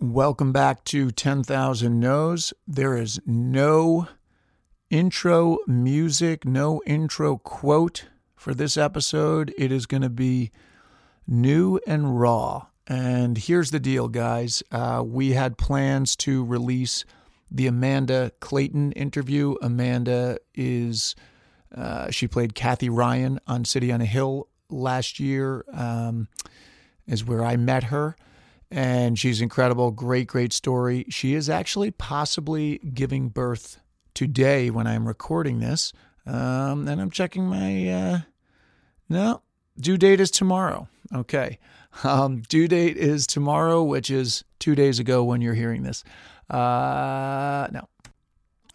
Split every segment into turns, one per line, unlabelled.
Welcome back to 10,000 No's. There is no intro music, no intro quote for this episode. It is going to be new and raw. And here's the deal, guys. Uh, we had plans to release the Amanda Clayton interview. Amanda is, uh, she played Kathy Ryan on City on a Hill last year, um, is where I met her and she's incredible. Great, great story. She is actually possibly giving birth today when I'm recording this. Um, and I'm checking my, uh, no, due date is tomorrow. Okay. Um, due date is tomorrow, which is two days ago when you're hearing this. Uh, no.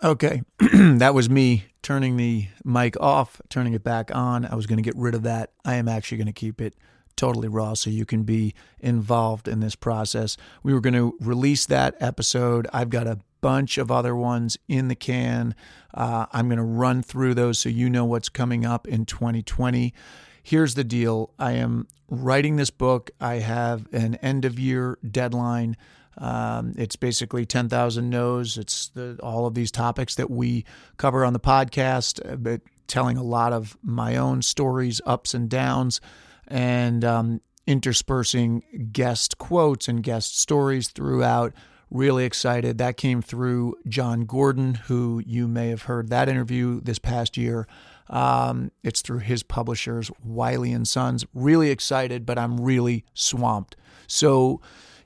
Okay. that was me turning the mic off, turning it back on. I was going to get rid of that. I am actually going to keep it totally raw so you can be involved in this process. We were going to release that episode. I've got a bunch of other ones in the can. Uh, I'm going to run through those so you know what's coming up in 2020. Here's the deal I am writing this book, I have an end of year deadline. Um, it's basically 10,000 no's. It's the, all of these topics that we cover on the podcast, but telling a lot of my own stories, ups and downs and um, interspersing guest quotes and guest stories throughout. Really excited. That came through Jon Gordon, who you may have heard that interview this past year. Um, it's through his publishers, Wiley and Sons. Really excited, but I'm really swamped. So,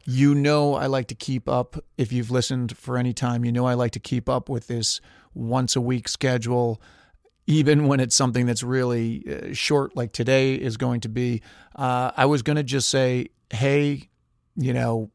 you know, I like to keep up. If you've listened for any time, you know I like to keep up with this once a week schedule even when it's something that's really uh, short, like today is going to be. Uh, I was going to just say, hey, you know,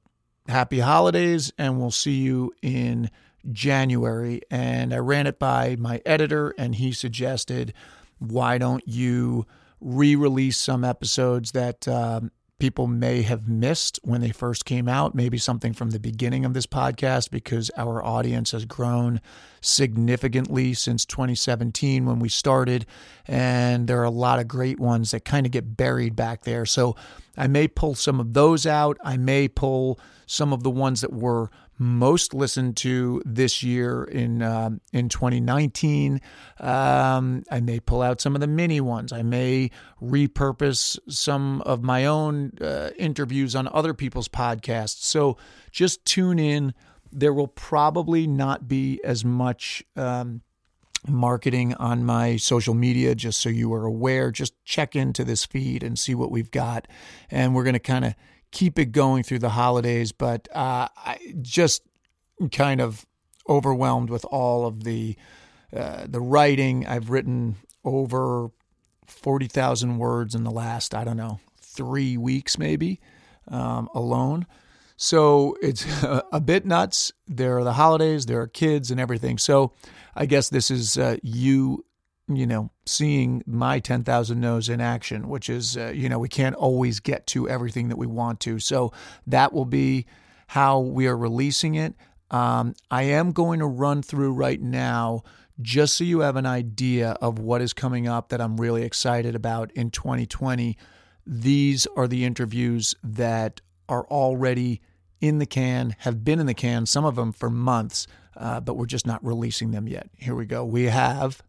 happy holidays, and we'll see you in January. And I ran it by my editor, and he suggested, why don't you re release some episodes that um, people may have missed when they first came out, maybe something from the beginning of this podcast, because our audience has grown significantly since 2017 when we started. And there are a lot of great ones that kind of get buried back there. So I may pull some of those out. I may pull some of the ones that were most listened to this year in um, in 2019. Um, I may pull out some of the mini ones. I may repurpose some of my own uh, interviews on other people's podcasts. So just tune in. There will probably not be as much. Um, marketing on my social media just so you are aware just check into this feed and see what we've got and we're going to kind of keep it going through the holidays, but uh, I just kind of overwhelmed with all of the uh, the writing. I've written over forty thousand words in the last I don't know three weeks maybe um, alone. So it's a bit nuts. There are the holidays, there are kids and everything. So I guess this is uh, you you know, seeing my 10,000 no's in action, which is, uh, you know, we can't always get to everything that we want to. So that will be how we are releasing it. Um, I am going to run through right now just so you have an idea of what is coming up that I'm really excited about in 2020. These are the interviews that are already in the can, have been in the can, some of them for months, uh, but we're just not releasing them yet. Here we go. We have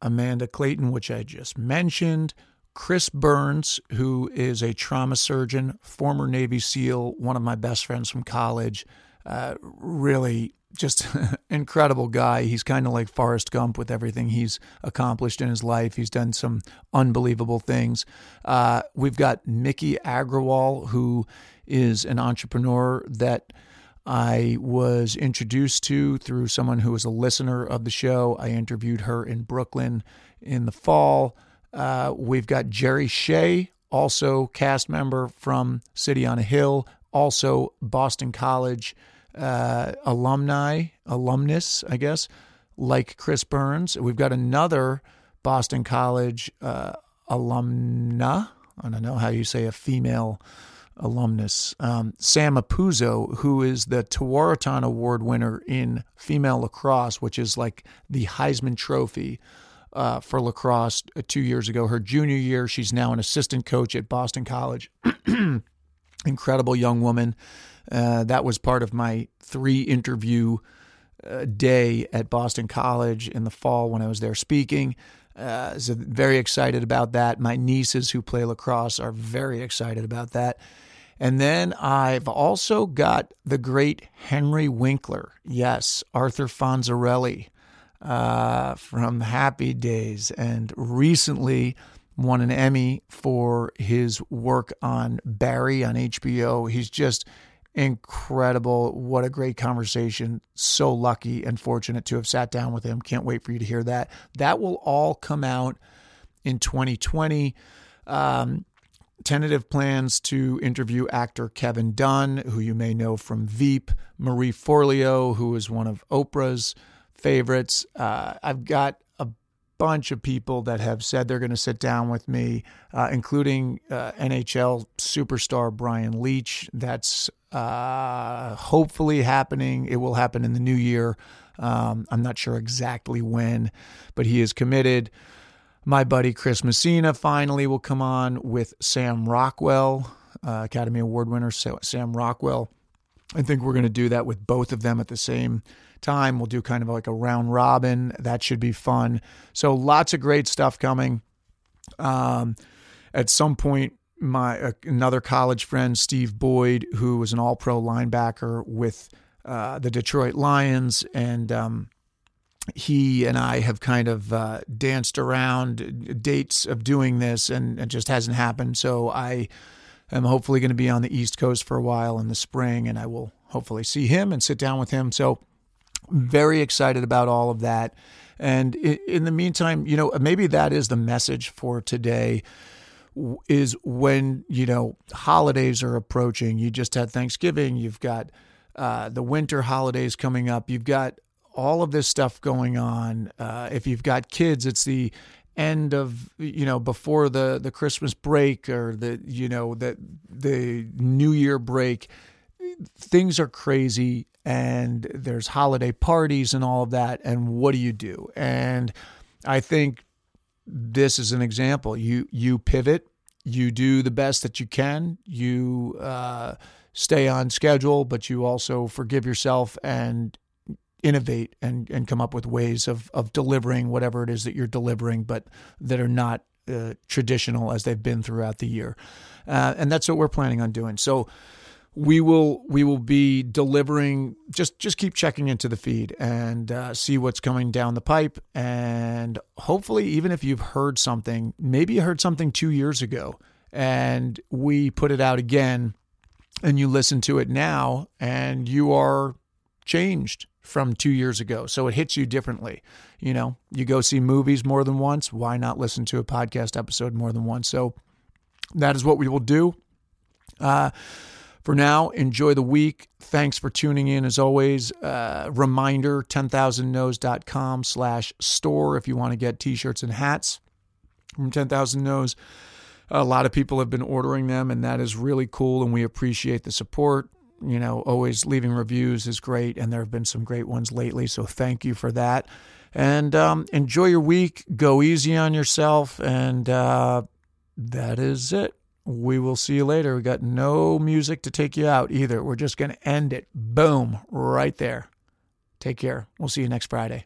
Amanda Clayton, which I just mentioned, Chris Burns, who is a trauma surgeon, former Navy SEAL, one of my best friends from college. Uh, really just incredible guy. He's kind of like Forrest Gump with everything he's accomplished in his life. He's done some unbelievable things. Uh, we've got Miki Agrawal, who is an entrepreneur that I was introduced to through someone who was a listener of the show. I interviewed her in Brooklyn in the fall. Uh, we've got Jere Shea, also cast member from City on a Hill, also Boston College uh, alumni, alumnus, I guess, like Chris Burns. We've got another Boston College uh, alumna. I don't know how you say a female alumnus, um, Sam Apuzzo, who is the Tewaaraton Award winner in female lacrosse, which is like the Heisman Trophy uh, for lacrosse uh, two years ago. Her junior year, she's now an assistant coach at Boston College. incredible young woman. Uh, that was part of my three interview uh, day at Boston College in the fall when I was there speaking. Uh, so very excited about that. My nieces who play lacrosse are very excited about that. And then I've also got the great Henry Winkler. Yes, Arthur Fonzarelli uh, from Happy Days, and recently won an Emmy for his work on Barry on HBO. He's just incredible. What a great conversation. So lucky and fortunate to have sat down with him. Can't wait for you to hear that. That will all come out in 2020. Um, tentative plans to interview actor Kevin Dunn, who you may know from Veep, Marie Forleo, who is one of Oprah's favorites. Uh, I've got a bunch of people that have said they're going to sit down with me, uh, including uh, NHL superstar Brian Leetch. That's uh, hopefully happening. It will happen in the new year. Um, I'm not sure exactly when, but he is committed. My buddy Chris Messina finally will come on with Sam Rockwell, uh, Academy Award winner Sam Rockwell. I think we're going to do that with both of them at the same time. We'll do kind of like a round robin. That should be fun. So lots of great stuff coming. Um, at some point, my uh, another college friend Steve Boyd, who was an All Pro linebacker with uh, the Detroit Lions, and um, he and I have kind of uh, danced around dates of doing this, and it just hasn't happened. So I am hopefully going to be on the East Coast for a while in the spring, and I will hopefully see him and sit down with him. So very excited about all of that. And in the meantime, you know, maybe that is the message for today is when, you know, holidays are approaching. You just had Thanksgiving, you've got uh, the winter holidays coming up, you've got all of this stuff going on. Uh, if you've got kids, it's the end of you know before the the Christmas break or the you know the the New Year break. Things are crazy, and there's holiday parties and all of that. And what do you do? And I think this is an example. You you pivot, you do the best that you can, you uh, stay on schedule, but you also forgive yourself and innovate and, and come up with ways of, of delivering whatever it is that you're delivering, but that are not uh, traditional as they've been throughout the year. Uh, and that's what we're planning on doing. So we will we will be delivering. Just just keep checking into the feed and uh, see what's coming down the pipe. And hopefully, even if you've heard something, maybe you heard something two years ago, and we put it out again, and you listen to it now, and you are changed from two years ago. So it hits you differently. You know, you go see movies more than once. Why not listen to a podcast episode more than once? So that is what we will do. Uh, for now, enjoy the week. Thanks for tuning in as always. Uh, reminder 10,000nos.com slash store if you want to get t shirts and hats from 10,000 Nos. A lot of people have been ordering them, and that is really cool, and we appreciate the support you know, always leaving reviews is great, and there have been some great ones lately. So thank you for that. And um, enjoy your week. Go easy on yourself. And uh, that is it. We will see you later. We got no music to take you out either. We're just going to end it. Boom, right there. Take care. We'll see you next Friday.